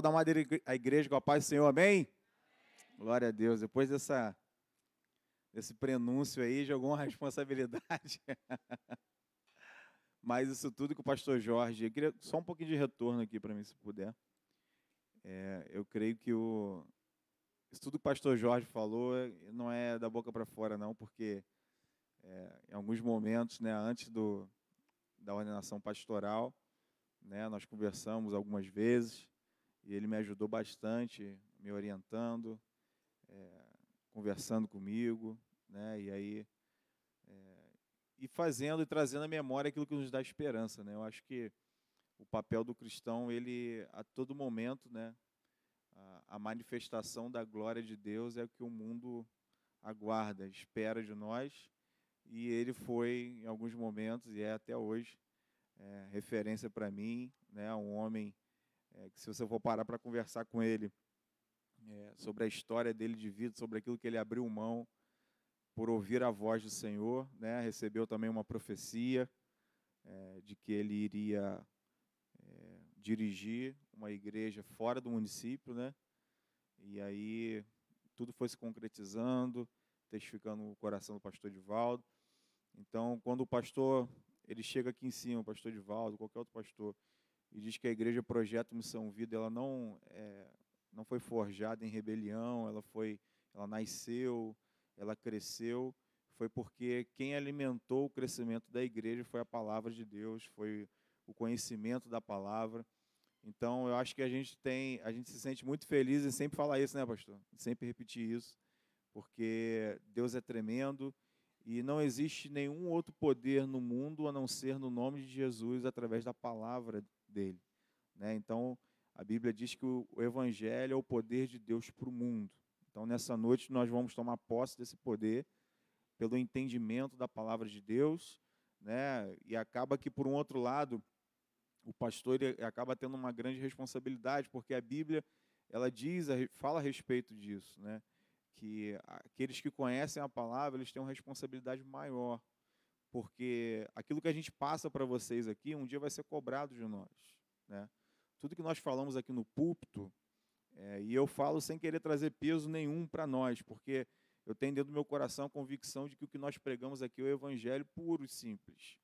da Madeira a igreja com a paz do Senhor, amém? Glória a Deus. Depois dessa, desse prenúncio aí, jogou uma responsabilidade. Mas isso tudo com o pastor Jorge. Eu queria só um pouquinho de retorno aqui para mim, se puder. É, eu creio que o, isso tudo que o pastor Jorge falou não é da boca para fora, não, porque é, em alguns momentos, né, antes do, da ordenação pastoral, né, nós conversamos algumas vezes e ele me ajudou bastante, me orientando, é, conversando comigo, né, e aí é, e fazendo e trazendo à memória aquilo que nos dá esperança, né? Eu acho que o papel do cristão, ele a todo momento, né, a, a manifestação da glória de Deus é o que o mundo aguarda, espera de nós, e ele foi em alguns momentos e é até hoje é, referência para mim, né, um homem é, que se você for parar para conversar com ele é, sobre a história dele de vida, sobre aquilo que ele abriu mão por ouvir a voz do Senhor, né, recebeu também uma profecia é, de que ele iria é, dirigir uma igreja fora do município, né, e aí tudo foi se concretizando, testificando o coração do pastor Divaldo. Então, quando o pastor ele chega aqui em cima, o pastor Divaldo, qualquer outro pastor, e diz que a igreja Projeto Missão Vida, ela não é, não foi forjada em rebelião, ela foi, ela nasceu, ela cresceu, foi porque quem alimentou o crescimento da igreja foi a palavra de Deus, foi o conhecimento da palavra. Então, eu acho que a gente tem, a gente se sente muito feliz em sempre falar isso, né, pastor? Sempre repetir isso, porque Deus é tremendo e não existe nenhum outro poder no mundo a não ser no nome de Jesus através da palavra dele. Né? Então, a Bíblia diz que o Evangelho é o poder de Deus para o mundo. Então, nessa noite, nós vamos tomar posse desse poder pelo entendimento da palavra de Deus, né? e acaba que, por um outro lado, o pastor acaba tendo uma grande responsabilidade, porque a Bíblia ela diz, fala a respeito disso, né? que aqueles que conhecem a palavra, eles têm uma responsabilidade maior, porque aquilo que a gente passa para vocês aqui, um dia vai ser cobrado de nós. Né? Tudo que nós falamos aqui no púlpito, é, e eu falo sem querer trazer peso nenhum para nós, porque eu tenho dentro do meu coração a convicção de que o que nós pregamos aqui é o evangelho puro e simples.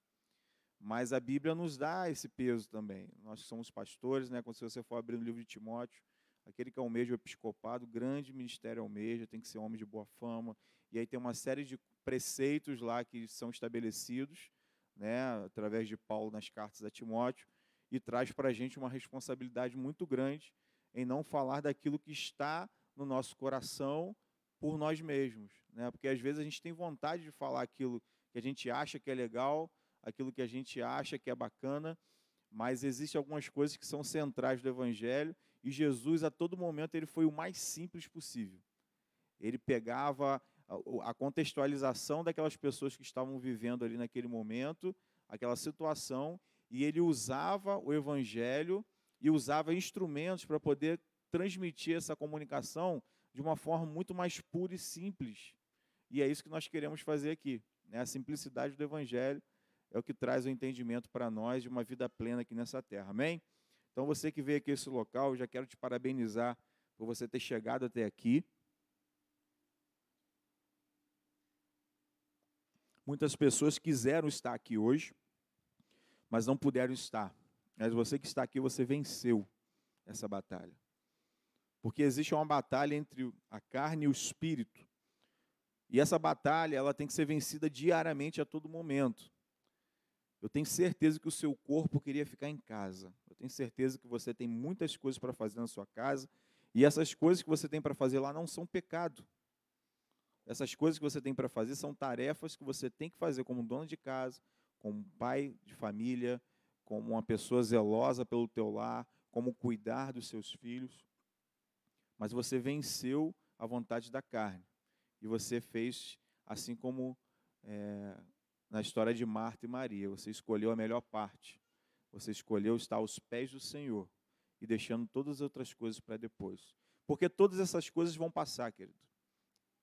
Mas a Bíblia nos dá esse peso também. Nós somos pastores, né? Quando você for abrir o livro de Timóteo, aquele que almeja o episcopado, grande ministério almeja, tem que ser homem de boa fama. E aí tem uma série de preceitos lá que são estabelecidos, né, através de Paulo nas cartas a Timóteo, e traz para a gente uma responsabilidade muito grande em não falar daquilo que está no nosso coração por nós mesmos, né? Porque às vezes a gente tem vontade de falar aquilo que a gente acha que é legal, aquilo que a gente acha que é bacana, mas existem algumas coisas que são centrais do evangelho e Jesus a todo momento ele foi o mais simples possível. Ele pegava a contextualização daquelas pessoas que estavam vivendo ali naquele momento, aquela situação, e ele usava o evangelho e usava instrumentos para poder transmitir essa comunicação de uma forma muito mais pura e simples. E é isso que nós queremos fazer aqui. Né? A simplicidade do Evangelho é o que traz o entendimento para nós de uma vida plena aqui nessa terra. Amém? Então, você que veio aqui a esse local, já quero te parabenizar por você ter chegado até aqui. Muitas pessoas quiseram estar aqui hoje, mas não puderam estar. Mas você que está aqui, você venceu essa batalha. Porque existe uma batalha entre a carne e o espírito. E essa batalha, ela tem que ser vencida diariamente a todo momento. Eu tenho certeza que o seu corpo queria ficar em casa. Eu tenho certeza que você tem muitas coisas para fazer na sua casa. E essas coisas que você tem para fazer lá não são pecado. Essas coisas que você tem para fazer são tarefas que você tem que fazer como dono de casa, como pai de família, como uma pessoa zelosa pelo teu lar, como cuidar dos seus filhos. Mas você venceu a vontade da carne. E você fez assim como é, na história de Marta e Maria. Você escolheu a melhor parte. Você escolheu estar aos pés do Senhor e deixando todas as outras coisas para depois. Porque todas essas coisas vão passar, querido.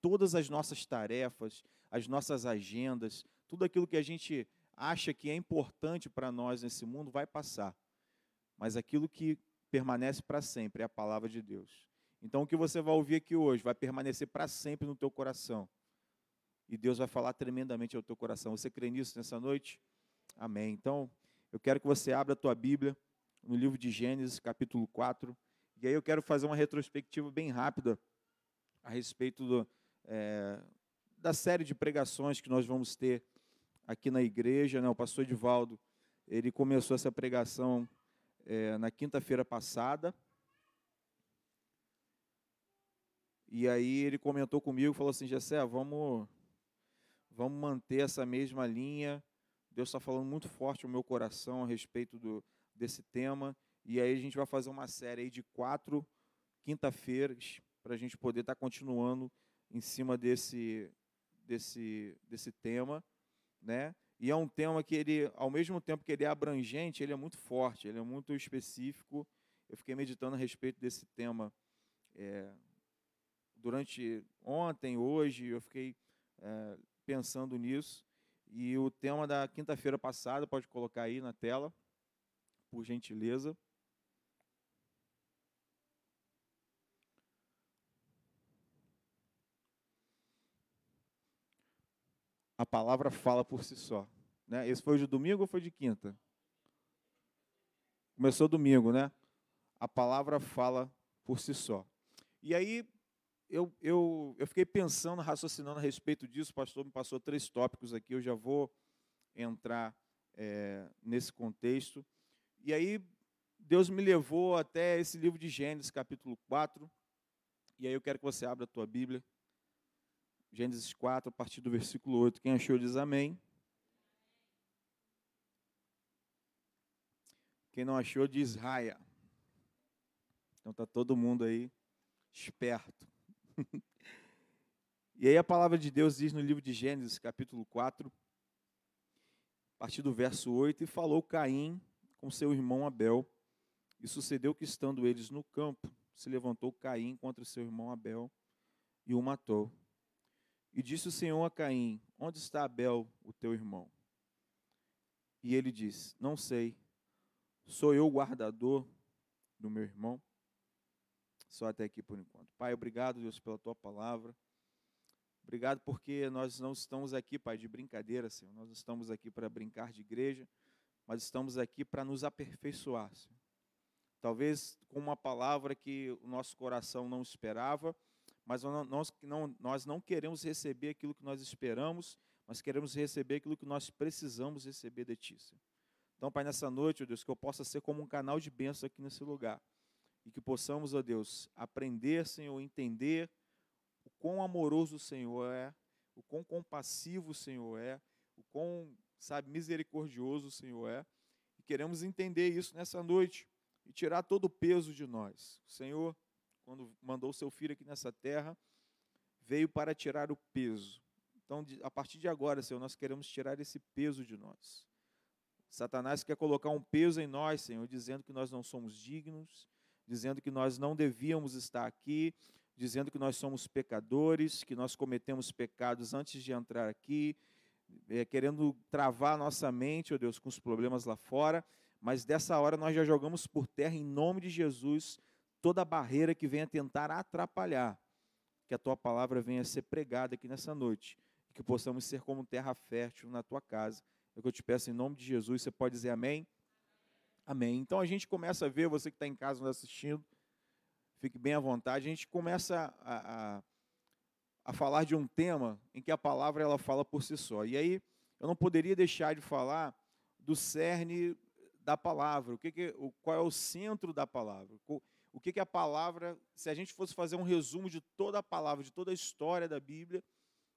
Todas as nossas tarefas, as nossas agendas, tudo aquilo que a gente acha que é importante para nós nesse mundo vai passar. Mas aquilo que permanece para sempre, é a palavra de Deus. Então o que você vai ouvir aqui hoje vai permanecer para sempre no teu coração. E Deus vai falar tremendamente ao teu coração. Você crê nisso nessa noite? Amém. Então, eu quero que você abra a tua Bíblia no livro de Gênesis, capítulo 4. E aí eu quero fazer uma retrospectiva bem rápida a respeito do, é, da série de pregações que nós vamos ter aqui na igreja. Né? O pastor Edivaldo, ele começou essa pregação é, na quinta-feira passada. E aí ele comentou comigo, falou assim, Jessé, vamos, vamos manter essa mesma linha. Deus está falando muito forte no meu coração a respeito do, desse tema. E aí a gente vai fazer uma série de quatro quinta-feiras para a gente poder estar tá continuando em cima desse, desse, desse tema, né? E é um tema que ele, ao mesmo tempo que ele é abrangente, ele é muito forte, ele é muito específico. Eu fiquei meditando a respeito desse tema é, durante ontem, hoje, eu fiquei é, pensando nisso. E o tema da quinta-feira passada, pode colocar aí na tela, por gentileza. A palavra fala por si só. Né? Esse foi de domingo ou foi de quinta? Começou domingo, né? A palavra fala por si só. E aí eu, eu, eu fiquei pensando, raciocinando a respeito disso. O pastor me passou três tópicos aqui. Eu já vou entrar é, nesse contexto. E aí Deus me levou até esse livro de Gênesis, capítulo 4. E aí eu quero que você abra a tua Bíblia. Gênesis 4, a partir do versículo 8. Quem achou diz amém. Quem não achou diz raia. Então tá todo mundo aí esperto. e aí a palavra de Deus diz no livro de Gênesis, capítulo 4, a partir do verso 8, e falou Caim com seu irmão Abel. E sucedeu que estando eles no campo, se levantou Caim contra seu irmão Abel e o matou. E disse o Senhor a Caim: Onde está Abel, o teu irmão? E ele disse: Não sei. Sou eu o guardador do meu irmão? Só até aqui por enquanto. Pai, obrigado, Deus, pela tua palavra. Obrigado porque nós não estamos aqui, Pai, de brincadeira, Senhor. Nós estamos aqui para brincar de igreja, mas estamos aqui para nos aperfeiçoar, Senhor. Talvez com uma palavra que o nosso coração não esperava, mas nós não, nós não queremos receber aquilo que nós esperamos, mas queremos receber aquilo que nós precisamos receber de Ti. Então, Pai, nessa noite, ó Deus, que eu possa ser como um canal de bênção aqui nesse lugar. E que possamos, ó Deus, aprender, Senhor, entender o quão amoroso o Senhor é, o quão compassivo o Senhor é, o quão, sabe, misericordioso o Senhor é. E queremos entender isso nessa noite e tirar todo o peso de nós. Senhor, quando mandou seu filho aqui nessa terra, veio para tirar o peso. Então, a partir de agora, Senhor, nós queremos tirar esse peso de nós. Satanás quer colocar um peso em nós, Senhor, dizendo que nós não somos dignos, dizendo que nós não devíamos estar aqui, dizendo que nós somos pecadores, que nós cometemos pecados antes de entrar aqui, é, querendo travar nossa mente, ó oh Deus, com os problemas lá fora, mas dessa hora nós já jogamos por terra em nome de Jesus toda barreira que venha tentar atrapalhar que a tua palavra venha ser pregada aqui nessa noite, e que possamos ser como terra fértil na tua casa. É o que eu te peço em nome de Jesus. Você pode dizer amém? Amém. Então a gente começa a ver, você que está em casa nos assistindo, fique bem à vontade. A gente começa a, a, a, falar de um tema em que a palavra ela fala por si só. E aí eu não poderia deixar de falar do cerne da palavra. O que, que qual é o centro da palavra? O que, que a palavra, se a gente fosse fazer um resumo de toda a palavra, de toda a história da Bíblia,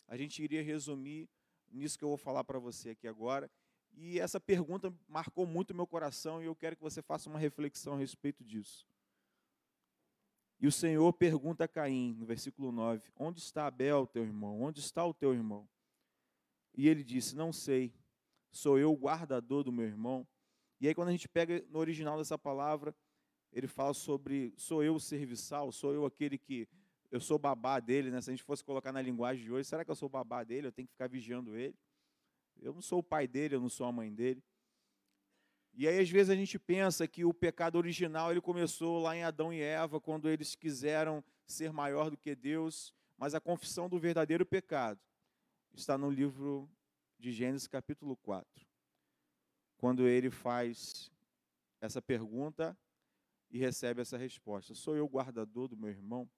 a gente iria resumir nisso que eu vou falar para você aqui agora. E essa pergunta marcou muito meu coração e eu quero que você faça uma reflexão a respeito disso. E o Senhor pergunta a Caim, no versículo 9: Onde está Abel, teu irmão? Onde está o teu irmão? E ele disse: Não sei, sou eu o guardador do meu irmão. E aí, quando a gente pega no original dessa palavra, ele fala sobre sou eu o serviçal, sou eu aquele que eu sou babá dele, né? Se a gente fosse colocar na linguagem de hoje, será que eu sou babá dele? Eu tenho que ficar vigiando ele? Eu não sou o pai dele, eu não sou a mãe dele. E aí às vezes a gente pensa que o pecado original ele começou lá em Adão e Eva, quando eles quiseram ser maior do que Deus, mas a confissão do verdadeiro pecado está no livro de Gênesis capítulo 4. Quando ele faz essa pergunta e recebe essa resposta: Sou eu o guardador do meu irmão?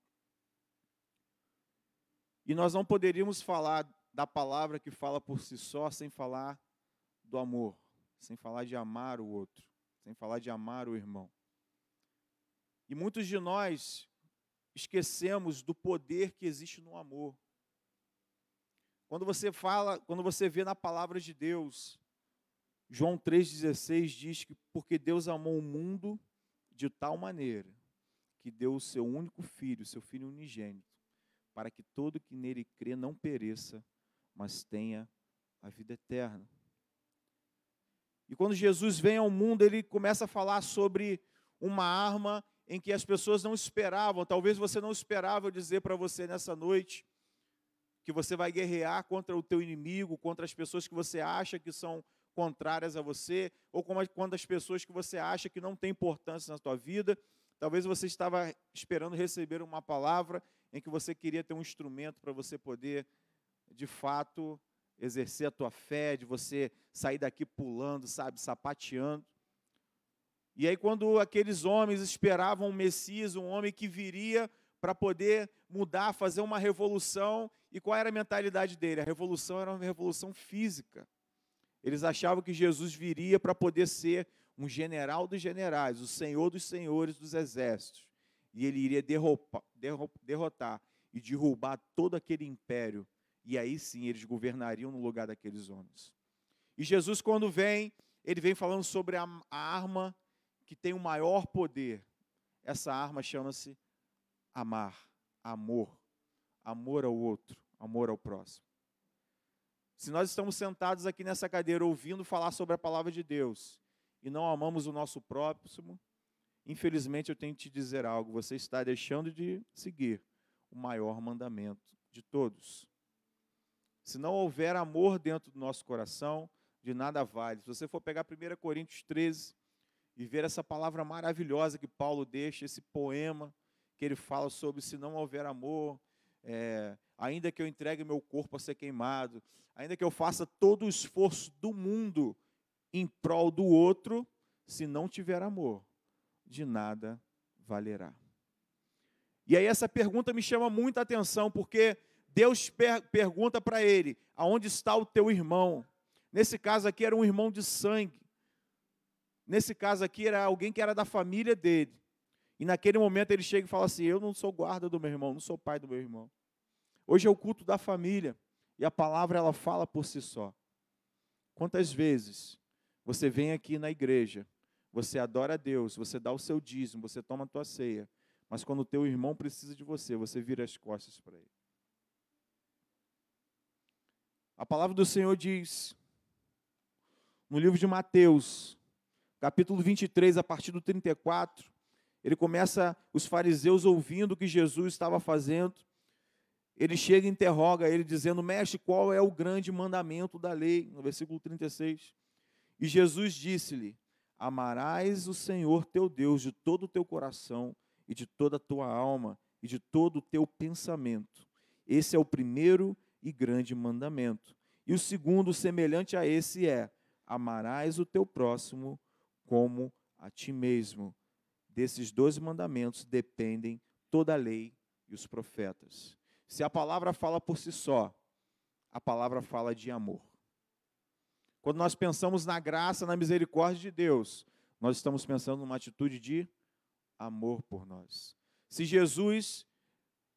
E nós não poderíamos falar da palavra que fala por si só sem falar do amor sem falar de amar o outro, sem falar de amar o irmão. E muitos de nós esquecemos do poder que existe no amor. Quando você fala, quando você vê na palavra de Deus, João 3,16 diz que porque Deus amou o mundo de tal maneira que deu o seu único filho, seu filho unigênito, para que todo que nele crê não pereça, mas tenha a vida eterna. E quando Jesus vem ao mundo, ele começa a falar sobre uma arma em que as pessoas não esperavam. Talvez você não esperava eu dizer para você nessa noite que você vai guerrear contra o teu inimigo, contra as pessoas que você acha que são contrárias a você, ou contra as pessoas que você acha que não têm importância na tua vida. Talvez você estava esperando receber uma palavra em que você queria ter um instrumento para você poder, de fato, exercer a tua fé, de você sair daqui pulando, sabe, sapateando. E aí, quando aqueles homens esperavam um Messias, um homem que viria para poder mudar, fazer uma revolução, e qual era a mentalidade dele? A revolução era uma revolução física. Eles achavam que Jesus viria para poder ser um general dos generais, o senhor dos senhores dos exércitos. E ele iria derrotar, e derrubar todo aquele império e aí sim eles governariam no lugar daqueles homens. E Jesus, quando vem, ele vem falando sobre a arma que tem o maior poder. Essa arma chama-se amar, amor, amor ao outro, amor ao próximo. Se nós estamos sentados aqui nessa cadeira ouvindo falar sobre a palavra de Deus e não amamos o nosso próximo, infelizmente eu tenho que te dizer algo: você está deixando de seguir o maior mandamento de todos. Se não houver amor dentro do nosso coração, de nada vale. Se você for pegar 1 Coríntios 13 e ver essa palavra maravilhosa que Paulo deixa, esse poema que ele fala sobre se não houver amor, é, ainda que eu entregue meu corpo a ser queimado, ainda que eu faça todo o esforço do mundo em prol do outro, se não tiver amor, de nada valerá. E aí essa pergunta me chama muita atenção, porque Deus per pergunta para ele: aonde está o teu irmão? Nesse caso aqui era um irmão de sangue. Nesse caso aqui era alguém que era da família dele. E naquele momento ele chega e fala assim: Eu não sou guarda do meu irmão, não sou pai do meu irmão. Hoje é o culto da família. E a palavra ela fala por si só. Quantas vezes você vem aqui na igreja, você adora a Deus, você dá o seu dízimo, você toma a tua ceia, mas quando o teu irmão precisa de você, você vira as costas para ele. A palavra do Senhor diz, no livro de Mateus, capítulo 23, a partir do 34, ele começa, os fariseus ouvindo o que Jesus estava fazendo, ele chega e interroga ele, dizendo: Mestre, qual é o grande mandamento da lei? No versículo 36. E Jesus disse-lhe: Amarás o Senhor teu Deus de todo o teu coração e de toda a tua alma e de todo o teu pensamento. Esse é o primeiro e grande mandamento. E o segundo, semelhante a esse, é: amarás o teu próximo como a ti mesmo. Desses dois mandamentos dependem toda a lei e os profetas. Se a palavra fala por si só, a palavra fala de amor. Quando nós pensamos na graça, na misericórdia de Deus, nós estamos pensando numa atitude de amor por nós. Se Jesus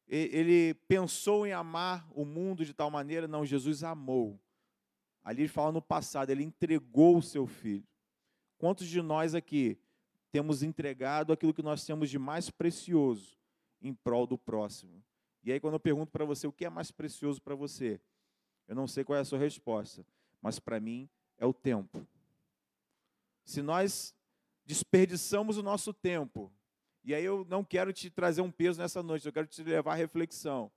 ele pensou em amar o mundo de tal maneira, não, Jesus amou. Ali ele fala no passado, ele entregou o seu filho. Quantos de nós aqui temos entregado aquilo que nós temos de mais precioso em prol do próximo? E aí, quando eu pergunto para você o que é mais precioso para você, eu não sei qual é a sua resposta, mas para mim é o tempo. Se nós desperdiçamos o nosso tempo e aí eu não quero te trazer um peso nessa noite, eu quero te levar à reflexão.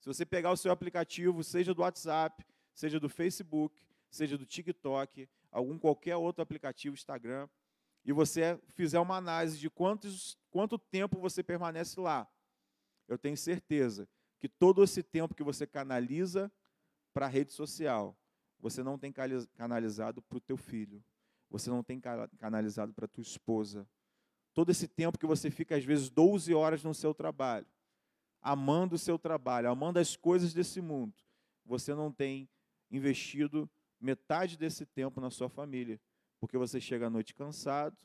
Se você pegar o seu aplicativo, seja do WhatsApp, seja do Facebook, seja do TikTok, algum qualquer outro aplicativo, Instagram, e você fizer uma análise de quantos, quanto tempo você permanece lá, eu tenho certeza que todo esse tempo que você canaliza para a rede social, você não tem canalizado para o teu filho, você não tem canalizado para a tua esposa. Todo esse tempo que você fica, às vezes, 12 horas no seu trabalho, amando o seu trabalho, amando as coisas desse mundo, você não tem investido metade desse tempo na sua família, porque você chega à noite cansado,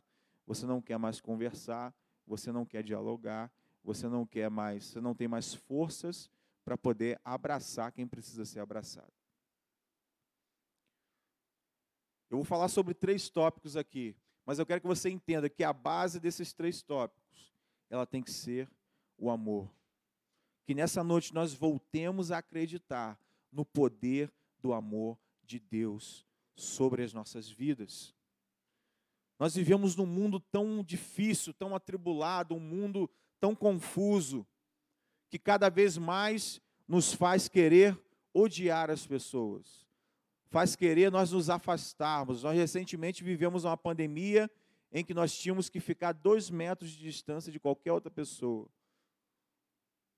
você não quer mais conversar, você não quer dialogar, você não quer mais, você não tem mais forças para poder abraçar quem precisa ser abraçado. Eu vou falar sobre três tópicos aqui, mas eu quero que você entenda que a base desses três tópicos, ela tem que ser o amor. Que nessa noite nós voltemos a acreditar no poder do amor de Deus sobre as nossas vidas. Nós vivemos num mundo tão difícil, tão atribulado, um mundo tão confuso, que cada vez mais nos faz querer odiar as pessoas, faz querer nós nos afastarmos. Nós recentemente vivemos uma pandemia em que nós tínhamos que ficar dois metros de distância de qualquer outra pessoa.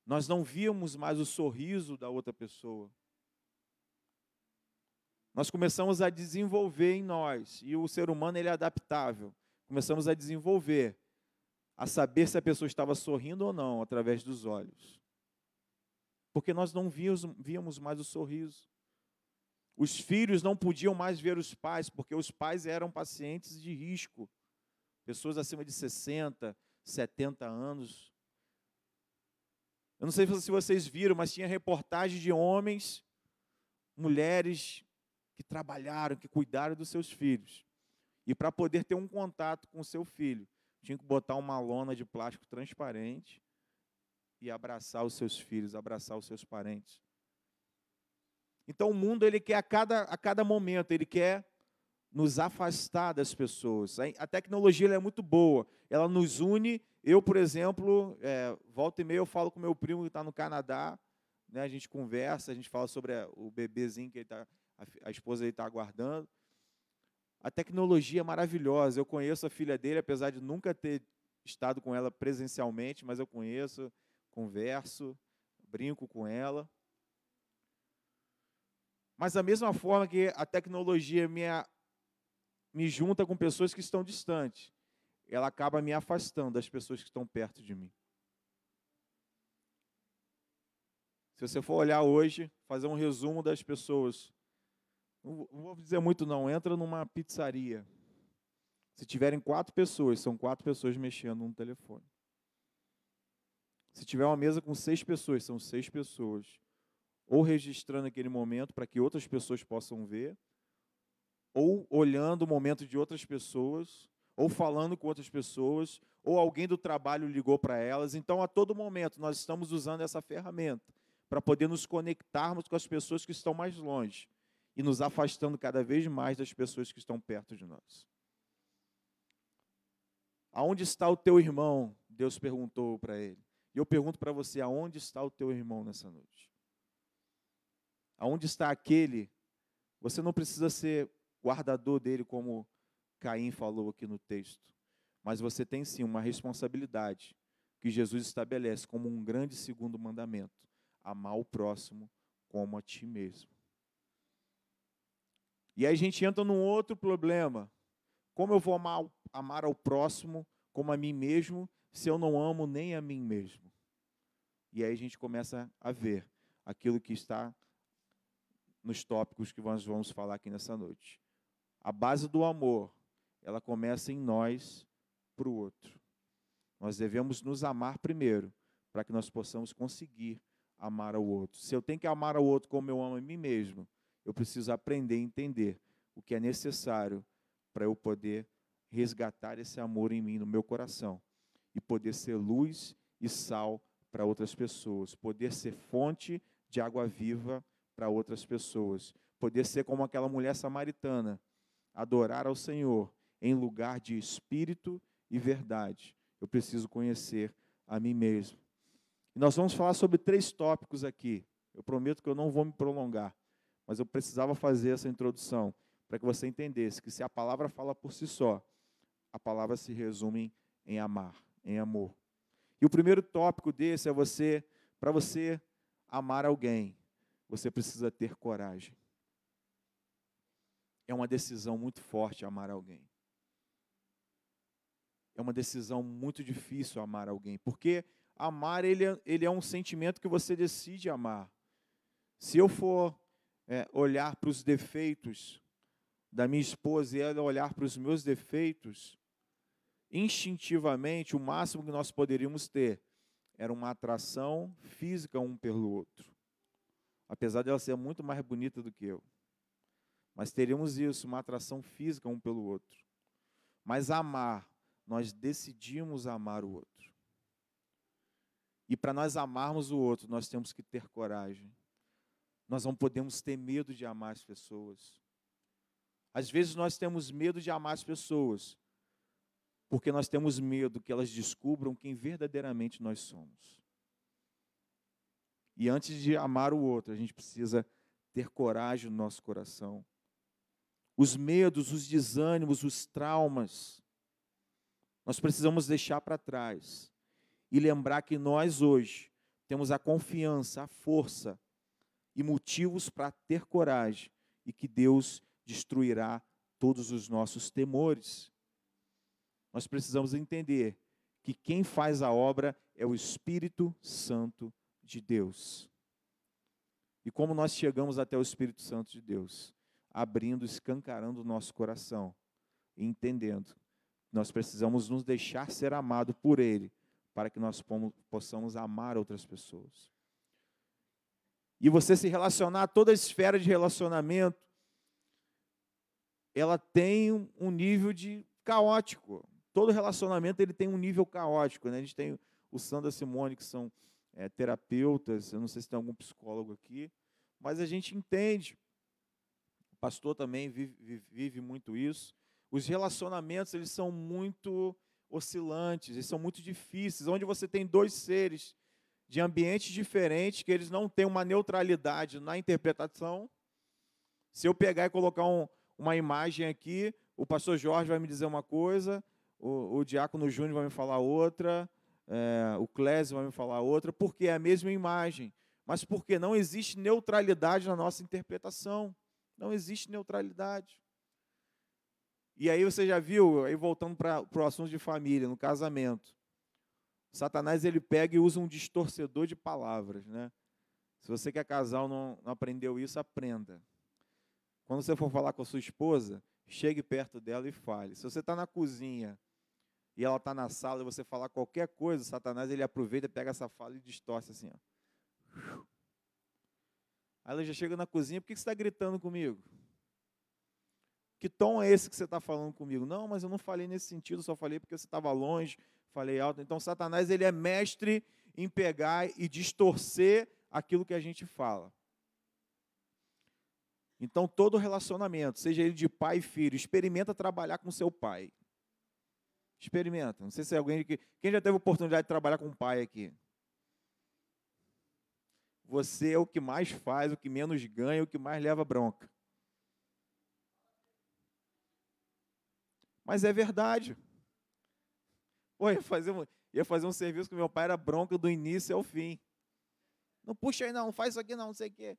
Nós não víamos mais o sorriso da outra pessoa nós começamos a desenvolver em nós, e o ser humano ele é adaptável. Começamos a desenvolver, a saber se a pessoa estava sorrindo ou não através dos olhos. Porque nós não víamos, víamos mais o sorriso. Os filhos não podiam mais ver os pais, porque os pais eram pacientes de risco. Pessoas acima de 60, 70 anos. Eu não sei se vocês viram, mas tinha reportagem de homens, mulheres que trabalharam, que cuidaram dos seus filhos. E para poder ter um contato com o seu filho, tinha que botar uma lona de plástico transparente e abraçar os seus filhos, abraçar os seus parentes. Então o mundo ele quer a cada, a cada momento, ele quer nos afastar das pessoas. A tecnologia é muito boa, ela nos une. Eu, por exemplo, é, volta e meia eu falo com meu primo que está no Canadá, né, a gente conversa, a gente fala sobre o bebezinho que ele está a, a esposa está aguardando. A tecnologia é maravilhosa. Eu conheço a filha dele, apesar de nunca ter estado com ela presencialmente, mas eu conheço, converso, brinco com ela. Mas da mesma forma que a tecnologia me, me junta com pessoas que estão distantes, ela acaba me afastando das pessoas que estão perto de mim. Se você for olhar hoje, fazer um resumo das pessoas não vou dizer muito não, entra numa pizzaria. Se tiverem quatro pessoas, são quatro pessoas mexendo no telefone. Se tiver uma mesa com seis pessoas, são seis pessoas. Ou registrando aquele momento para que outras pessoas possam ver, ou olhando o momento de outras pessoas, ou falando com outras pessoas, ou alguém do trabalho ligou para elas. Então, a todo momento, nós estamos usando essa ferramenta para poder nos conectarmos com as pessoas que estão mais longe e nos afastando cada vez mais das pessoas que estão perto de nós. Aonde está o teu irmão? Deus perguntou para ele. E eu pergunto para você: aonde está o teu irmão nessa noite? Aonde está aquele? Você não precisa ser guardador dele, como Caim falou aqui no texto, mas você tem sim uma responsabilidade que Jesus estabelece como um grande segundo mandamento: amar o próximo como a ti mesmo. E aí a gente entra num outro problema. Como eu vou amar, amar ao próximo como a mim mesmo, se eu não amo nem a mim mesmo? E aí a gente começa a ver aquilo que está nos tópicos que nós vamos falar aqui nessa noite. A base do amor, ela começa em nós para o outro. Nós devemos nos amar primeiro, para que nós possamos conseguir amar ao outro. Se eu tenho que amar ao outro como eu amo a mim mesmo, eu preciso aprender a entender o que é necessário para eu poder resgatar esse amor em mim, no meu coração, e poder ser luz e sal para outras pessoas, poder ser fonte de água viva para outras pessoas, poder ser como aquela mulher samaritana, adorar ao Senhor em lugar de espírito e verdade. Eu preciso conhecer a mim mesmo. E nós vamos falar sobre três tópicos aqui. Eu prometo que eu não vou me prolongar. Mas eu precisava fazer essa introdução para que você entendesse que se a palavra fala por si só, a palavra se resume em amar, em amor. E o primeiro tópico desse é você, para você amar alguém, você precisa ter coragem. É uma decisão muito forte amar alguém. É uma decisão muito difícil amar alguém, porque amar ele é, ele é um sentimento que você decide amar. Se eu for é, olhar para os defeitos da minha esposa e ela olhar para os meus defeitos, instintivamente, o máximo que nós poderíamos ter era uma atração física um pelo outro. Apesar dela ser muito mais bonita do que eu. Mas teríamos isso, uma atração física um pelo outro. Mas amar, nós decidimos amar o outro. E para nós amarmos o outro, nós temos que ter coragem. Nós não podemos ter medo de amar as pessoas. Às vezes nós temos medo de amar as pessoas, porque nós temos medo que elas descubram quem verdadeiramente nós somos. E antes de amar o outro, a gente precisa ter coragem no nosso coração. Os medos, os desânimos, os traumas, nós precisamos deixar para trás e lembrar que nós hoje temos a confiança, a força e motivos para ter coragem e que Deus destruirá todos os nossos temores. Nós precisamos entender que quem faz a obra é o Espírito Santo de Deus. E como nós chegamos até o Espírito Santo de Deus? Abrindo, escancarando o nosso coração entendendo. Nós precisamos nos deixar ser amado por Ele para que nós possamos amar outras pessoas. E você se relacionar, toda a esfera de relacionamento, ela tem um nível de caótico. Todo relacionamento ele tem um nível caótico. Né? A gente tem o Sandra Simone, que são é, terapeutas, eu não sei se tem algum psicólogo aqui, mas a gente entende. O pastor também vive, vive, vive muito isso. Os relacionamentos eles são muito oscilantes, eles são muito difíceis, onde você tem dois seres de ambientes diferentes, que eles não têm uma neutralidade na interpretação. Se eu pegar e colocar um, uma imagem aqui, o pastor Jorge vai me dizer uma coisa, o, o diácono Júnior vai me falar outra, é, o Clésio vai me falar outra, porque é a mesma imagem, mas porque não existe neutralidade na nossa interpretação. Não existe neutralidade. E aí você já viu, aí voltando para o assunto de família, no casamento. Satanás ele pega e usa um distorcedor de palavras, né? Se você que é casal não, não aprendeu isso, aprenda. Quando você for falar com a sua esposa, chegue perto dela e fale. Se você está na cozinha e ela está na sala e você falar qualquer coisa, Satanás ele aproveita, pega essa fala e distorce assim. Ó. Aí ela já chega na cozinha, por que você está gritando comigo? Que tom é esse que você está falando comigo? Não, mas eu não falei nesse sentido, só falei porque você estava longe, falei alto. Então, Satanás ele é mestre em pegar e distorcer aquilo que a gente fala. Então, todo relacionamento, seja ele de pai e filho, experimenta trabalhar com seu pai. Experimenta. Não sei se é alguém que. Quem já teve oportunidade de trabalhar com o pai aqui? Você é o que mais faz, o que menos ganha, o que mais leva bronca. Mas é verdade. Pô, ia fazer, um, ia fazer um serviço que meu pai era bronca do início ao fim. Não puxa aí não, não faz isso aqui não, não sei o quê.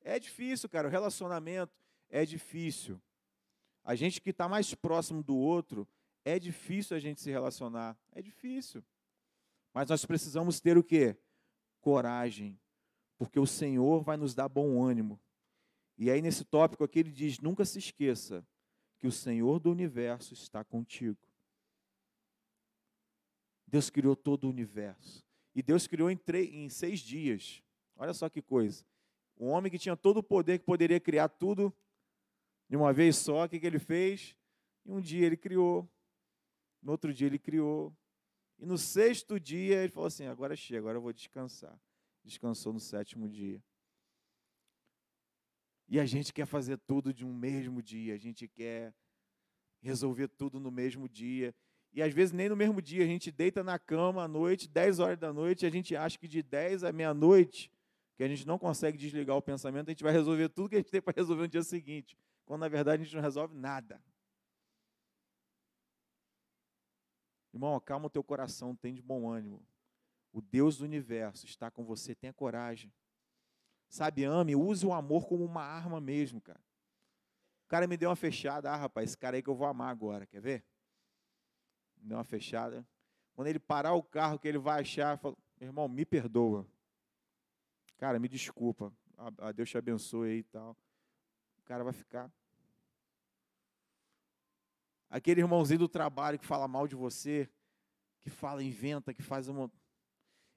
É difícil, cara, o relacionamento é difícil. A gente que está mais próximo do outro, é difícil a gente se relacionar. É difícil. Mas nós precisamos ter o quê? Coragem. Porque o Senhor vai nos dar bom ânimo. E aí, nesse tópico aqui, ele diz: nunca se esqueça que o Senhor do universo está contigo. Deus criou todo o universo. E Deus criou em, três, em seis dias. Olha só que coisa. Um homem que tinha todo o poder, que poderia criar tudo de uma vez só, o que, que ele fez? E um dia ele criou, no outro dia ele criou, e no sexto dia ele falou assim: agora chega, agora eu vou descansar. Descansou no sétimo dia. E a gente quer fazer tudo de um mesmo dia, a gente quer resolver tudo no mesmo dia. E às vezes nem no mesmo dia, a gente deita na cama à noite, 10 horas da noite, a gente acha que de 10 à meia-noite, que a gente não consegue desligar o pensamento, a gente vai resolver tudo que a gente tem para resolver no dia seguinte, quando na verdade a gente não resolve nada. Irmão, acalma o teu coração, tem de bom ânimo. O Deus do universo está com você, tenha coragem. Sabe, ame, use o amor como uma arma mesmo, cara. O cara me deu uma fechada, ah, rapaz, esse cara aí que eu vou amar agora, quer ver? Deu uma fechada. Quando ele parar o carro, que ele vai achar, fala, irmão, me perdoa. Cara, me desculpa. A, a Deus te abençoe aí e tal. O cara vai ficar. Aquele irmãozinho do trabalho que fala mal de você, que fala, inventa, que faz uma.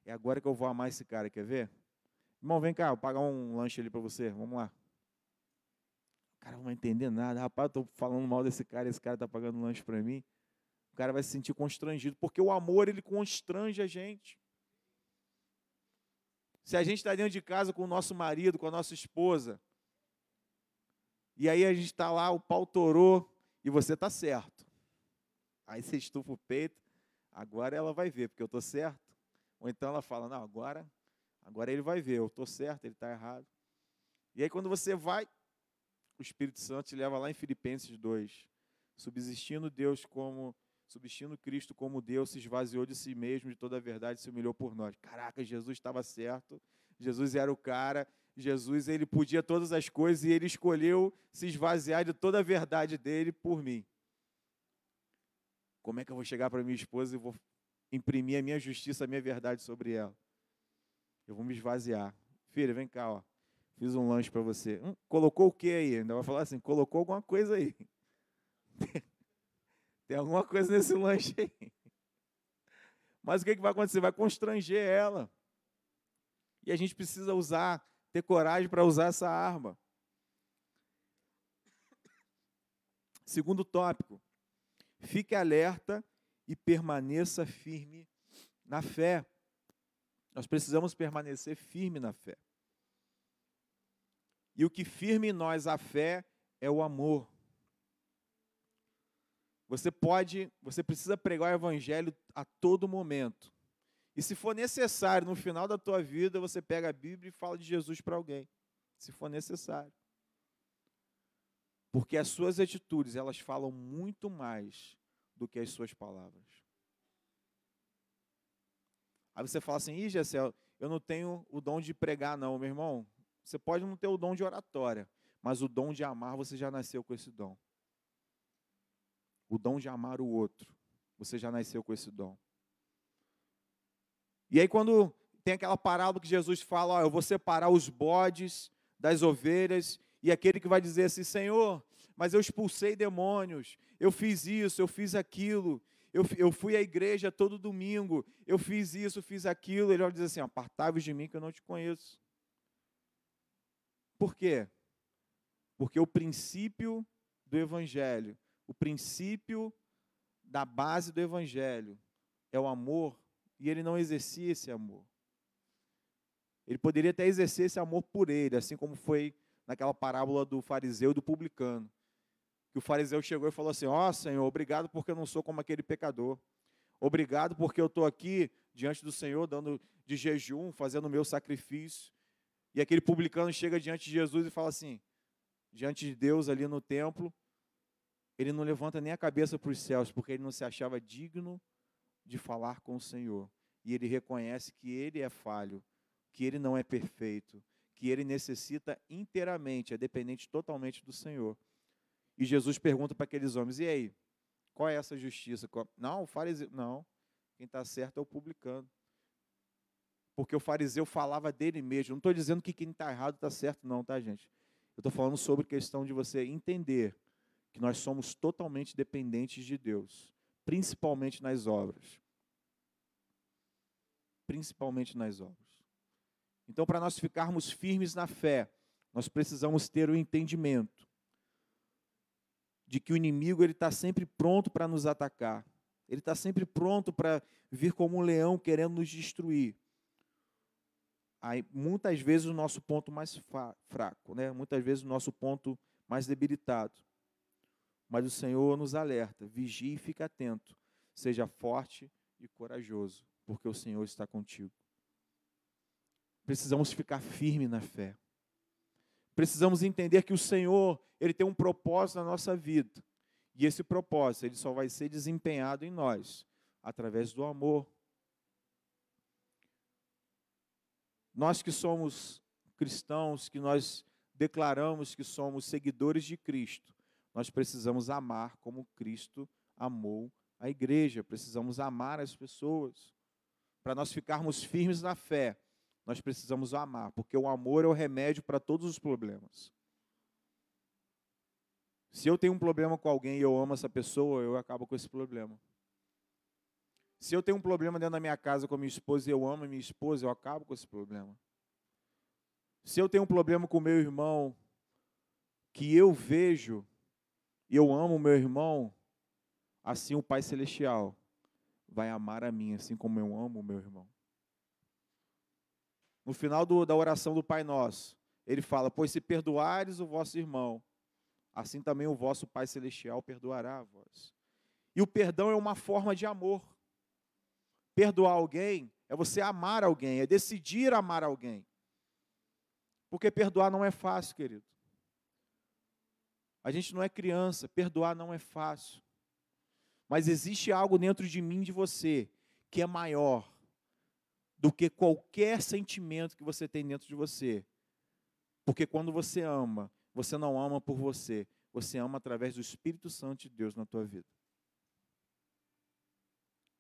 É agora que eu vou amar esse cara, quer ver? Irmão, vem cá, vou pagar um lanche ali para você. Vamos lá. Cara não vai entender nada. Rapaz, eu estou falando mal desse cara, esse cara está pagando lanche para mim. Cara vai se sentir constrangido, porque o amor, ele constrange a gente. Se a gente está dentro de casa com o nosso marido, com a nossa esposa, e aí a gente está lá, o pau torou, e você está certo. Aí você estufa o peito, agora ela vai ver, porque eu estou certo. Ou então ela fala, não, agora, agora ele vai ver, eu estou certo, ele está errado. E aí quando você vai, o Espírito Santo te leva lá em Filipenses 2, subsistindo Deus como, subsistindo Cristo como Deus, se esvaziou de si mesmo, de toda a verdade, se humilhou por nós. Caraca, Jesus estava certo, Jesus era o cara, Jesus ele podia todas as coisas e ele escolheu se esvaziar de toda a verdade dele por mim. Como é que eu vou chegar para minha esposa e vou imprimir a minha justiça, a minha verdade sobre ela? Eu vou me esvaziar. Filha, vem cá, ó. Fiz um lanche para você. Hum, colocou o que aí? Ainda vai falar assim, colocou alguma coisa aí. Tem alguma coisa nesse lanche aí. Mas o que, que vai acontecer? Vai constranger ela. E a gente precisa usar ter coragem para usar essa arma. Segundo tópico, fique alerta e permaneça firme na fé. Nós precisamos permanecer firme na fé. E o que firme em nós a fé é o amor. Você pode, você precisa pregar o evangelho a todo momento. E se for necessário, no final da tua vida, você pega a Bíblia e fala de Jesus para alguém. Se for necessário. Porque as suas atitudes, elas falam muito mais do que as suas palavras. Aí você fala assim, ih, Gessel, eu não tenho o dom de pregar, não, meu irmão. Você pode não ter o dom de oratória, mas o dom de amar, você já nasceu com esse dom. O dom de amar o outro, você já nasceu com esse dom. E aí, quando tem aquela parábola que Jesus fala: Eu vou separar os bodes das ovelhas, e aquele que vai dizer assim: Senhor, mas eu expulsei demônios, eu fiz isso, eu fiz aquilo, eu, eu fui à igreja todo domingo, eu fiz isso, fiz aquilo. Ele vai dizer assim: Apartai-vos de mim que eu não te conheço. Por quê? Porque o princípio do Evangelho, o princípio da base do Evangelho é o amor e ele não exercia esse amor. Ele poderia até exercer esse amor por ele, assim como foi naquela parábola do fariseu e do publicano. Que o fariseu chegou e falou assim: Ó oh, Senhor, obrigado porque eu não sou como aquele pecador. Obrigado porque eu estou aqui diante do Senhor, dando de jejum, fazendo o meu sacrifício. E aquele publicano chega diante de Jesus e fala assim: diante de Deus ali no templo, ele não levanta nem a cabeça para os céus, porque ele não se achava digno de falar com o Senhor. E ele reconhece que ele é falho, que ele não é perfeito, que ele necessita inteiramente, é dependente totalmente do Senhor. E Jesus pergunta para aqueles homens: e aí? Qual é essa justiça? Não, o fariseu. Não, quem está certo é o publicano. Porque o fariseu falava dele mesmo. Não estou dizendo que quem está errado está certo, não, tá, gente? Eu estou falando sobre questão de você entender que nós somos totalmente dependentes de Deus principalmente nas obras. Principalmente nas obras. Então, para nós ficarmos firmes na fé, nós precisamos ter o entendimento de que o inimigo ele está sempre pronto para nos atacar. Ele está sempre pronto para vir como um leão querendo nos destruir. Aí, muitas vezes o nosso ponto mais fraco, né? muitas vezes o nosso ponto mais debilitado. Mas o Senhor nos alerta: vigie e fique atento, seja forte e corajoso, porque o Senhor está contigo. Precisamos ficar firme na fé. Precisamos entender que o Senhor, ele tem um propósito na nossa vida. E esse propósito, ele só vai ser desempenhado em nós através do amor. Nós que somos cristãos, que nós declaramos que somos seguidores de Cristo, nós precisamos amar como Cristo amou a igreja, precisamos amar as pessoas. Para nós ficarmos firmes na fé, nós precisamos amar, porque o amor é o remédio para todos os problemas. Se eu tenho um problema com alguém e eu amo essa pessoa, eu acabo com esse problema. Se eu tenho um problema dentro da minha casa com a minha esposa e eu amo a minha esposa, eu acabo com esse problema. Se eu tenho um problema com meu irmão, que eu vejo e eu amo meu irmão, assim o Pai Celestial vai amar a mim, assim como eu amo o meu irmão. No final do, da oração do Pai Nosso, ele fala: Pois se perdoares o vosso irmão, assim também o vosso Pai Celestial perdoará a vós. E o perdão é uma forma de amor. Perdoar alguém é você amar alguém, é decidir amar alguém. Porque perdoar não é fácil, querido. A gente não é criança, perdoar não é fácil. Mas existe algo dentro de mim, de você, que é maior do que qualquer sentimento que você tem dentro de você. Porque quando você ama, você não ama por você, você ama através do Espírito Santo de Deus na tua vida.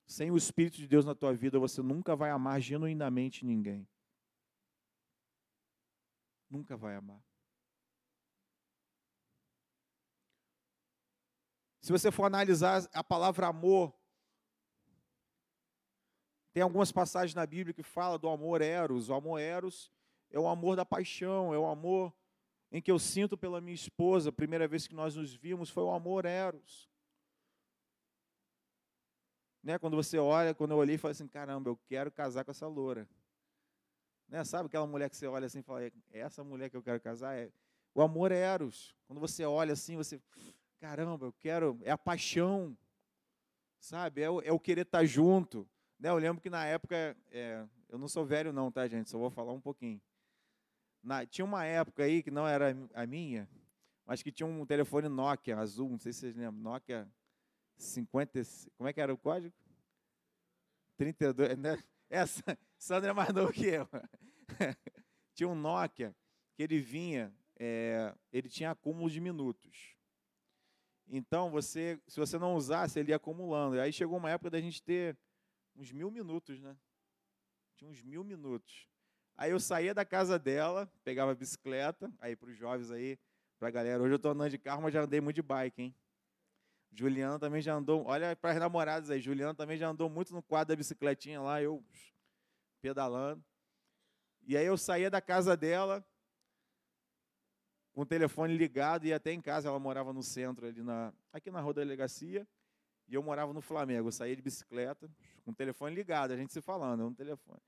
Sem o Espírito de Deus na tua vida, você nunca vai amar genuinamente ninguém. Nunca vai amar. Se você for analisar a palavra amor, tem algumas passagens na Bíblia que fala do amor eros. O amor eros é o amor da paixão, é o amor em que eu sinto pela minha esposa. A primeira vez que nós nos vimos foi o amor eros. Né? Quando você olha, quando eu olhei, falei assim, caramba, eu quero casar com essa loura. Né? Sabe aquela mulher que você olha assim e fala, é essa mulher que eu quero casar? É... O amor eros. Quando você olha assim, você, caramba, eu quero, é a paixão, sabe? É o, é o querer estar junto. Né? Eu lembro que na época, é, eu não sou velho não, tá, gente? Só vou falar um pouquinho. Na, tinha uma época aí que não era a minha, mas que tinha um telefone Nokia azul, não sei se vocês lembram, Nokia 50, como é que era o código? 32, né? Essa, Sandra é mais novo que eu. tinha um Nokia que ele vinha, é, ele tinha acúmulo de minutos. Então, você, se você não usasse, ele ia acumulando. E aí chegou uma época da gente ter uns mil minutos, né? Tinha uns mil minutos. Aí eu saía da casa dela, pegava a bicicleta, aí para os jovens aí, para a galera, hoje eu estou andando de carro, mas já andei muito de bike, hein? Juliana também já andou, olha para as namoradas aí, Juliana também já andou muito no quadro da bicicletinha lá, eu pedalando. E aí eu saía da casa dela, com o telefone ligado, e até em casa, ela morava no centro, ali na, aqui na rua da delegacia, e eu morava no Flamengo. Eu saía de bicicleta, com o telefone ligado, a gente se falando, no telefone.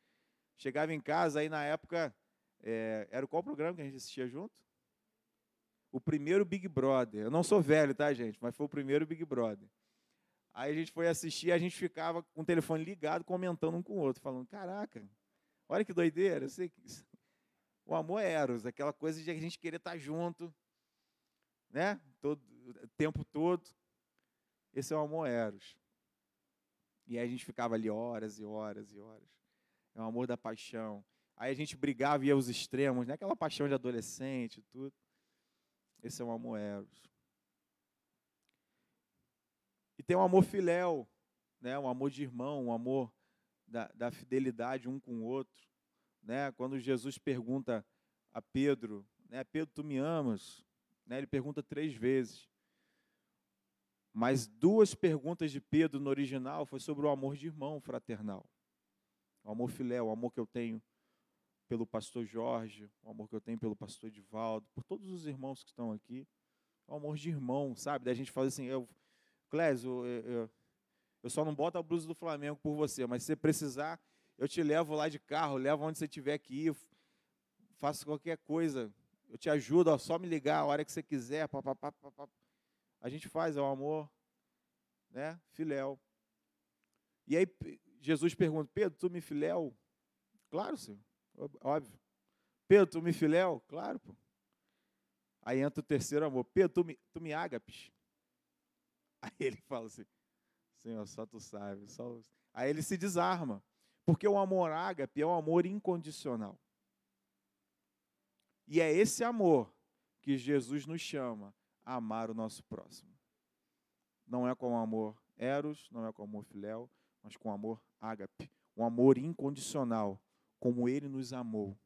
Chegava em casa, aí na época, é, era qual programa que a gente assistia junto? o primeiro Big Brother. Eu não sou velho, tá, gente? Mas foi o primeiro Big Brother. Aí a gente foi assistir, a gente ficava com o telefone ligado, comentando um com o outro, falando: Caraca, olha que doideira. Eu sei que o amor é Eros, aquela coisa de a gente querer estar junto, né? Todo, o tempo todo. Esse é o amor Eros. E aí a gente ficava ali horas e horas e horas. É o amor da paixão. Aí a gente brigava e ia aos extremos, né? Aquela paixão de adolescente tudo. Esse é o amor eros. E tem o amor filéu, né? um amor de irmão, um amor da, da fidelidade um com o outro. Né? Quando Jesus pergunta a Pedro, né? Pedro, tu me amas? Né? Ele pergunta três vezes. Mas duas perguntas de Pedro no original foi sobre o amor de irmão fraternal. O amor filéu, o amor que eu tenho pelo pastor Jorge, o amor que eu tenho pelo pastor Edivaldo, por todos os irmãos que estão aqui. Um amor de irmão, sabe? Da gente falar assim, eu, Clésio, eu, eu, eu só não boto a blusa do Flamengo por você, mas se você precisar, eu te levo lá de carro, levo onde você tiver que ir, faço qualquer coisa, eu te ajudo, ó, só me ligar a hora que você quiser. Pá, pá, pá, pá, A gente faz, é o amor né, filéu. E aí Jesus pergunta, Pedro, tu me filéu? Claro, Senhor. Óbvio. Pedro, tu me filéu? Claro, pô. Aí entra o terceiro amor. Pedro, tu me, tu me ágapes? Aí ele fala assim, Senhor, só tu sabe. Só... Aí ele se desarma. Porque o amor ágape é o amor incondicional. E é esse amor que Jesus nos chama a amar o nosso próximo. Não é com amor eros, não é com amor filéu, mas com amor ágape, um amor incondicional, como ele nos amou.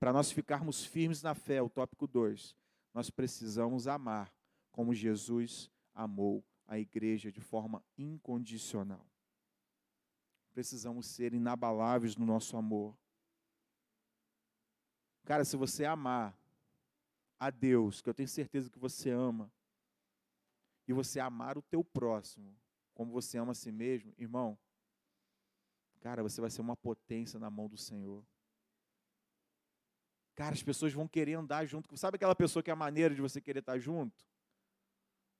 Para nós ficarmos firmes na fé, o tópico 2, nós precisamos amar como Jesus amou a igreja de forma incondicional. Precisamos ser inabaláveis no nosso amor. Cara, se você amar a Deus, que eu tenho certeza que você ama, e você amar o teu próximo, como você ama a si mesmo, irmão, cara, você vai ser uma potência na mão do Senhor. Cara, as pessoas vão querer andar junto. Sabe aquela pessoa que é a maneira de você querer estar junto?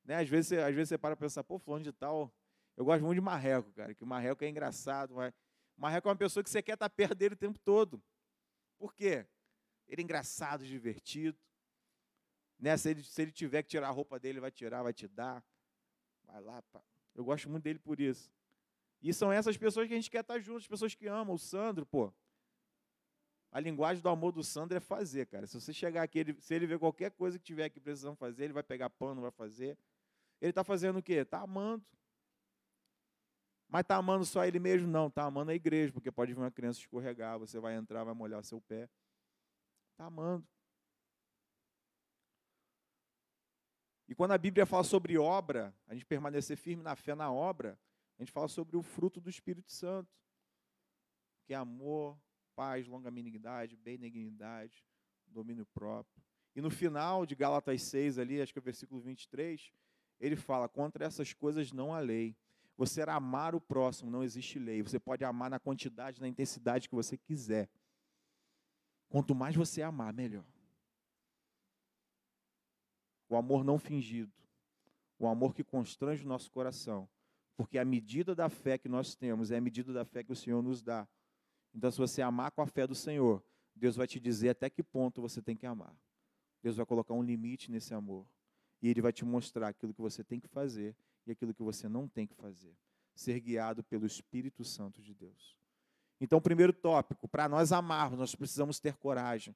Né? Às, vezes, você, às vezes você para pensar, pô, fulano de tal. Eu gosto muito de marreco, cara, que o marreco é engraçado. Mas... Marreco é uma pessoa que você quer estar perto dele o tempo todo. Por quê? Ele é engraçado, divertido. Né? Se, ele, se ele tiver que tirar a roupa dele, vai tirar, vai te dar. Vai lá, pá. Eu gosto muito dele por isso. E são essas pessoas que a gente quer estar junto, as pessoas que amam. O Sandro, pô, a linguagem do amor do Sandro é fazer, cara. Se você chegar aqui, ele, se ele ver qualquer coisa que tiver aqui precisando fazer, ele vai pegar pano, vai fazer. Ele está fazendo o quê? Está amando. Mas está amando só ele mesmo? Não, está amando a igreja, porque pode vir uma criança escorregar, você vai entrar, vai molhar seu pé. Está amando. E quando a Bíblia fala sobre obra, a gente permanecer firme na fé na obra, a gente fala sobre o fruto do Espírito Santo, que é amor, paz, longanimidade, benignidade, domínio próprio. E no final de Gálatas 6, ali, acho que é o versículo 23, ele fala: contra essas coisas não há lei. Você era amar o próximo, não existe lei. Você pode amar na quantidade, na intensidade que você quiser. Quanto mais você amar, melhor. O amor não fingido. O amor que constrange o nosso coração. Porque a medida da fé que nós temos é a medida da fé que o Senhor nos dá. Então, se você amar com a fé do Senhor, Deus vai te dizer até que ponto você tem que amar. Deus vai colocar um limite nesse amor. E Ele vai te mostrar aquilo que você tem que fazer e aquilo que você não tem que fazer. Ser guiado pelo Espírito Santo de Deus. Então, primeiro tópico, para nós amarmos, nós precisamos ter coragem.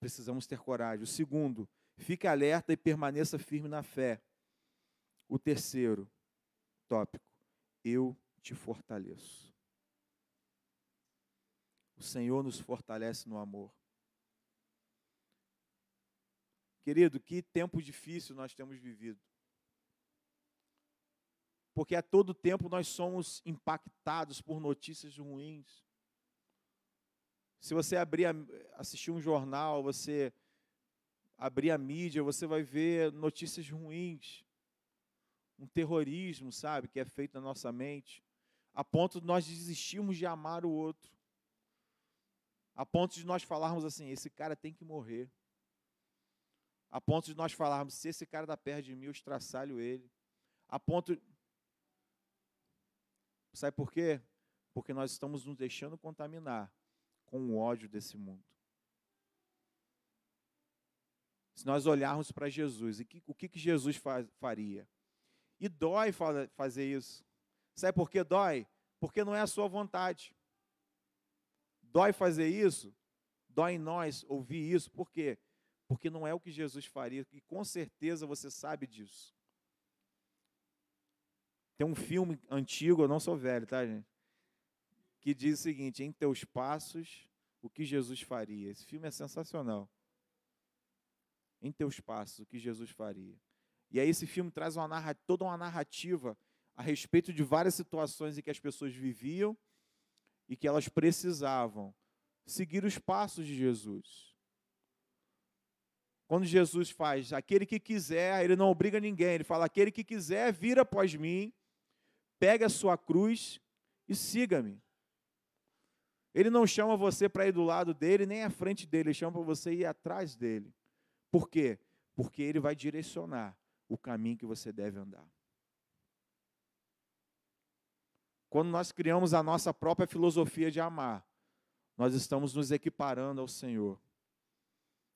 Precisamos ter coragem. O segundo, fique alerta e permaneça firme na fé. O terceiro tópico, eu te fortaleço. O Senhor nos fortalece no amor. Querido, que tempo difícil nós temos vivido. Porque a todo tempo nós somos impactados por notícias ruins. Se você abrir, assistir um jornal, você abrir a mídia, você vai ver notícias ruins. Um terrorismo, sabe, que é feito na nossa mente, a ponto de nós desistirmos de amar o outro a ponto de nós falarmos assim: esse cara tem que morrer. A ponto de nós falarmos: se esse cara dá perto de mim, eu estraçalho ele. A ponto. Sabe por quê? Porque nós estamos nos deixando contaminar com o ódio desse mundo. Se nós olharmos para Jesus, e que, o que, que Jesus faz, faria? E dói fazer isso. Sabe por que dói? Porque não é a sua vontade. Dói fazer isso? Dói em nós ouvir isso. Por quê? Porque não é o que Jesus faria, e com certeza você sabe disso. Tem um filme antigo, eu não sou velho, tá, gente? Que diz o seguinte: em teus passos, o que Jesus faria. Esse filme é sensacional. Em teus passos, o que Jesus faria. E aí esse filme traz uma toda uma narrativa a respeito de várias situações em que as pessoas viviam e que elas precisavam seguir os passos de Jesus. Quando Jesus faz aquele que quiser, ele não obriga ninguém, ele fala: aquele que quiser, vira após mim, pega a sua cruz e siga-me. Ele não chama você para ir do lado dele, nem à frente dele, ele chama para você ir atrás dele. Por quê? Porque ele vai direcionar o caminho que você deve andar. Quando nós criamos a nossa própria filosofia de amar, nós estamos nos equiparando ao Senhor.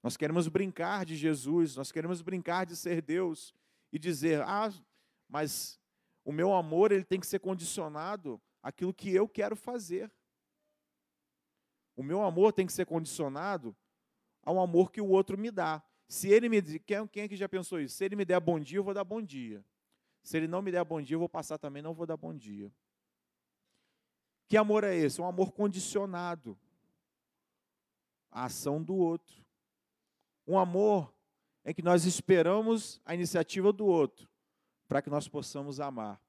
Nós queremos brincar de Jesus, nós queremos brincar de ser Deus e dizer: ah, mas O meu amor ele tem que ser condicionado àquilo que eu quero fazer. O meu amor tem que ser condicionado ao amor que o outro me dá. Se ele me quem, quem é que já pensou isso? Se ele me der bom dia, eu vou dar bom dia. Se ele não me der bom dia, eu vou passar também, não vou dar bom dia. Que amor é esse? Um amor condicionado à ação do outro. Um amor em que nós esperamos a iniciativa do outro para que nós possamos amar.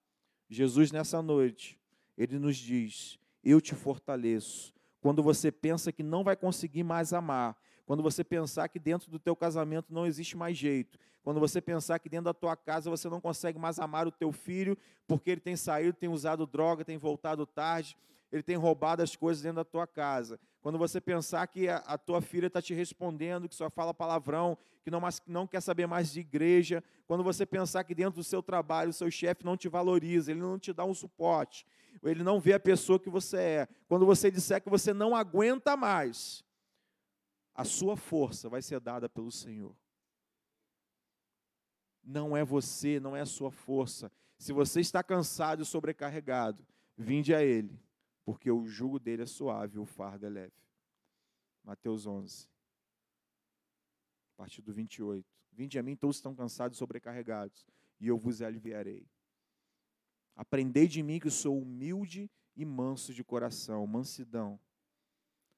Jesus, nessa noite, ele nos diz: Eu te fortaleço, quando você pensa que não vai conseguir mais amar, quando você pensar que dentro do teu casamento não existe mais jeito, quando você pensar que dentro da tua casa você não consegue mais amar o teu filho porque ele tem saído, tem usado droga, tem voltado tarde, ele tem roubado as coisas dentro da tua casa. Quando você pensar que a, a tua filha está te respondendo, que só fala palavrão, que não, não quer saber mais de igreja, quando você pensar que dentro do seu trabalho o seu chefe não te valoriza, ele não te dá um suporte, ele não vê a pessoa que você é. Quando você disser que você não aguenta mais, a sua força vai ser dada pelo Senhor. Não é você, não é a sua força. Se você está cansado e sobrecarregado, vinde a Ele, porque o jugo dele é suave, o fardo é leve. Mateus 11, a partir do 28. Vinde a mim, todos estão cansados e sobrecarregados, e eu vos aliviarei. Aprendei de mim que sou humilde e manso de coração, mansidão.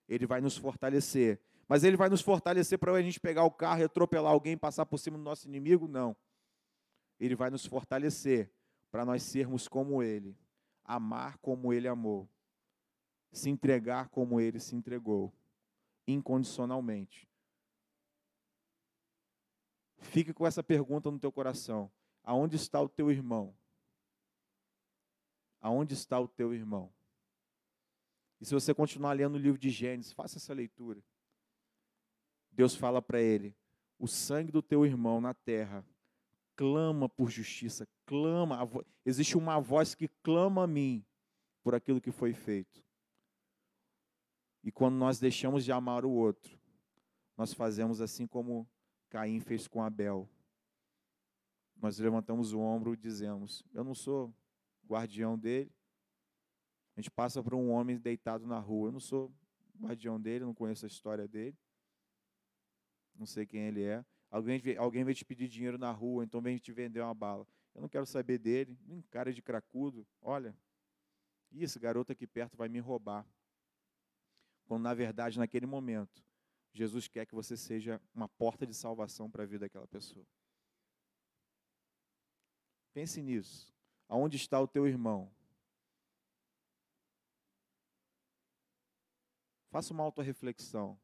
Ele vai nos fortalecer. Mas ele vai nos fortalecer para a gente pegar o carro e atropelar alguém, passar por cima do nosso inimigo? Não. Ele vai nos fortalecer para nós sermos como ele, amar como ele amou, se entregar como ele se entregou, incondicionalmente. Fique com essa pergunta no teu coração: aonde está o teu irmão? Aonde está o teu irmão? E se você continuar lendo o livro de Gênesis, faça essa leitura. Deus fala para ele: o sangue do teu irmão na terra clama por justiça, clama. Existe uma voz que clama a mim por aquilo que foi feito. E quando nós deixamos de amar o outro, nós fazemos assim como Caim fez com Abel. Nós levantamos o ombro e dizemos: Eu não sou guardião dele. A gente passa por um homem deitado na rua. Eu não sou guardião dele, não conheço a história dele. Não sei quem ele é. Alguém, alguém vem te pedir dinheiro na rua, então vem te vender uma bala. Eu não quero saber dele. Um cara de cracudo. Olha, esse garoto aqui perto vai me roubar. Quando na verdade, naquele momento, Jesus quer que você seja uma porta de salvação para a vida daquela pessoa. Pense nisso. Aonde está o teu irmão? Faça uma autorreflexão.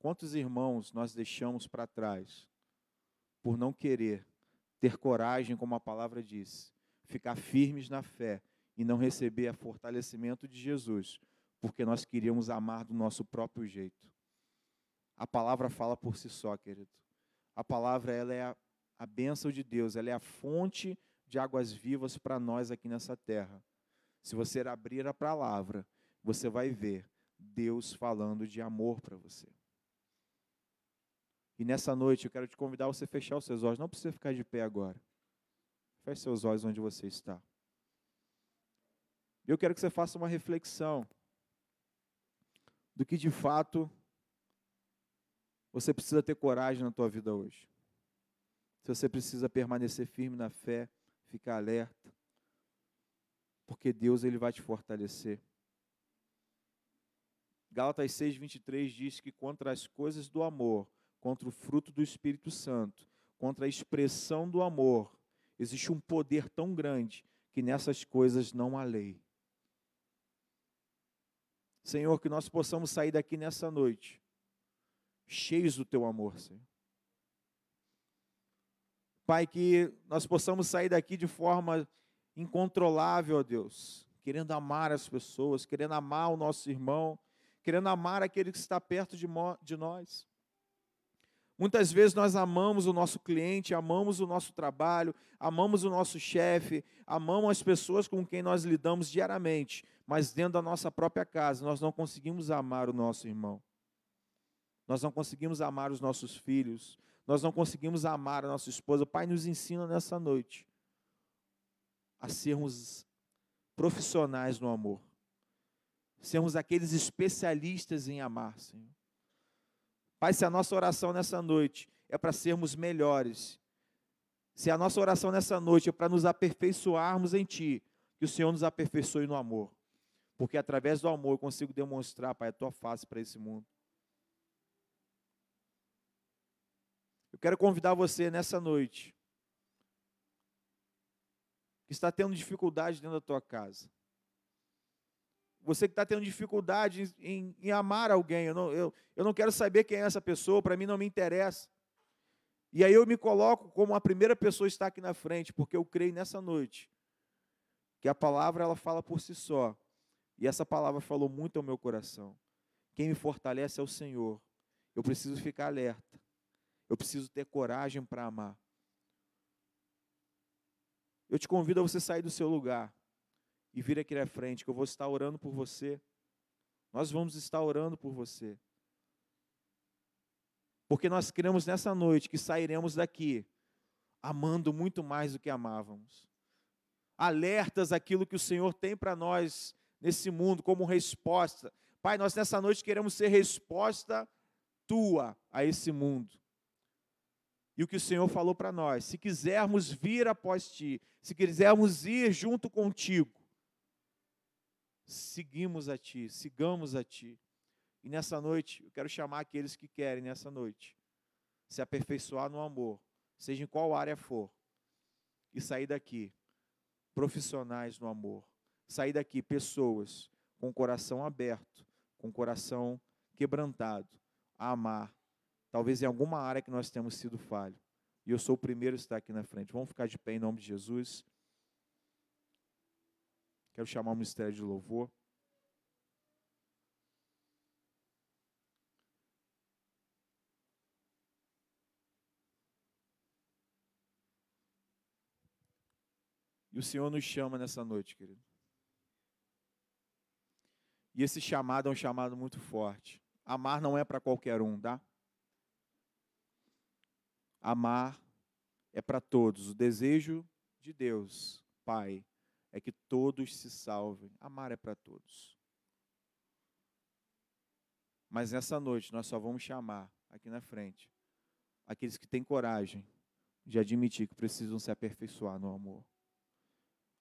Quantos irmãos nós deixamos para trás por não querer ter coragem, como a palavra diz, ficar firmes na fé e não receber o fortalecimento de Jesus, porque nós queríamos amar do nosso próprio jeito? A palavra fala por si só, querido. A palavra ela é a, a bênção de Deus, ela é a fonte de águas vivas para nós aqui nessa terra. Se você abrir a palavra, você vai ver Deus falando de amor para você. E nessa noite eu quero te convidar a você fechar os seus olhos. Não precisa ficar de pé agora. Feche seus olhos onde você está. Eu quero que você faça uma reflexão do que de fato você precisa ter coragem na tua vida hoje. Se você precisa permanecer firme na fé, ficar alerta, porque Deus ele vai te fortalecer. Gálatas 6:23 diz que contra as coisas do amor, contra o fruto do Espírito Santo, contra a expressão do amor, existe um poder tão grande que nessas coisas não há lei. Senhor, que nós possamos sair daqui nessa noite cheios do teu amor, Senhor. Pai, que nós possamos sair daqui de forma incontrolável, ó Deus, querendo amar as pessoas, querendo amar o nosso irmão, querendo amar aquele que está perto de, de nós. Muitas vezes nós amamos o nosso cliente, amamos o nosso trabalho, amamos o nosso chefe, amamos as pessoas com quem nós lidamos diariamente, mas dentro da nossa própria casa nós não conseguimos amar o nosso irmão. Nós não conseguimos amar os nossos filhos, nós não conseguimos amar a nossa esposa. Pai, nos ensina nessa noite a sermos profissionais no amor. Sermos aqueles especialistas em amar, Senhor. Pai, se a nossa oração nessa noite é para sermos melhores, se a nossa oração nessa noite é para nos aperfeiçoarmos em Ti, que o Senhor nos aperfeiçoe no amor. Porque através do amor eu consigo demonstrar, Pai, a Tua face para esse mundo. Eu quero convidar você nessa noite, que está tendo dificuldade dentro da tua casa. Você que está tendo dificuldade em, em, amar alguém, eu não, eu, eu não quero saber quem é essa pessoa, para mim não me interessa. E aí eu me coloco como a primeira pessoa está aqui na frente, porque eu creio nessa noite que a palavra ela fala por si só. E essa palavra falou muito ao meu coração. Quem me fortalece é o Senhor. Eu preciso ficar alerta. Eu preciso ter coragem para amar. Eu te convido a você sair do seu lugar e vir aqui na frente, que eu vou estar orando por você. Nós vamos estar orando por você. Porque nós cremos nessa noite que sairemos daqui amando muito mais do que amávamos. Alertas aquilo que o Senhor tem para nós nesse mundo como resposta. Pai, nós nessa noite queremos ser resposta tua a esse mundo. E o que o Senhor falou para nós, se quisermos vir após ti, se quisermos ir junto contigo, seguimos a ti, sigamos a ti. E nessa noite, eu quero chamar aqueles que querem nessa noite se aperfeiçoar no amor, seja em qual área for, e sair daqui profissionais no amor, sair daqui pessoas com o coração aberto, com o coração quebrantado, a amar, talvez em alguma área que nós temos sido falho. E eu sou o primeiro a estar aqui na frente. Vamos ficar de pé em nome de Jesus. Quero chamar o ministério de louvor. E o Senhor nos chama nessa noite, querido. E esse chamado é um chamado muito forte. Amar não é para qualquer um, tá? Amar é para todos. O desejo de Deus, Pai, é que todos se salvem. Amar é para todos. Mas nessa noite nós só vamos chamar aqui na frente aqueles que têm coragem de admitir que precisam se aperfeiçoar no amor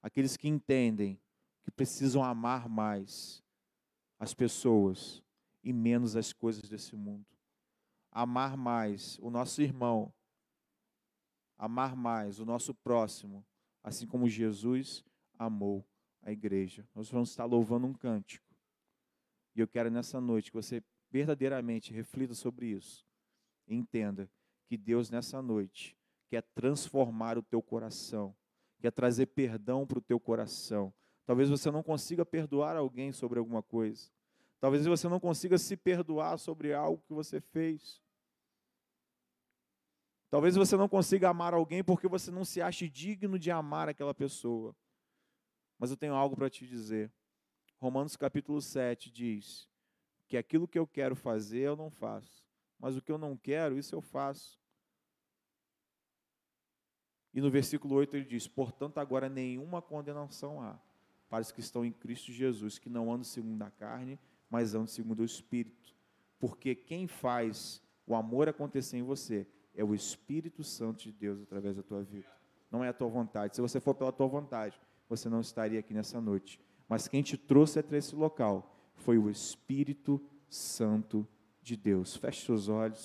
aqueles que entendem que precisam amar mais as pessoas e menos as coisas desse mundo. Amar mais o nosso irmão, amar mais o nosso próximo, assim como Jesus amou a igreja. Nós vamos estar louvando um cântico. E eu quero nessa noite que você verdadeiramente reflita sobre isso. Entenda que Deus nessa noite quer transformar o teu coração quer trazer perdão para o teu coração. Talvez você não consiga perdoar alguém sobre alguma coisa. Talvez você não consiga se perdoar sobre algo que você fez. Talvez você não consiga amar alguém porque você não se ache digno de amar aquela pessoa. Mas eu tenho algo para te dizer. Romanos capítulo 7 diz que aquilo que eu quero fazer eu não faço, mas o que eu não quero, isso eu faço. E no versículo 8 ele diz: Portanto, agora nenhuma condenação há para os que estão em Cristo Jesus, que não andam segundo a carne, mas andam segundo o Espírito. Porque quem faz o amor acontecer em você é o Espírito Santo de Deus através da tua vida. Não é a tua vontade. Se você for pela tua vontade, você não estaria aqui nessa noite. Mas quem te trouxe até esse local foi o Espírito Santo de Deus. Feche seus olhos.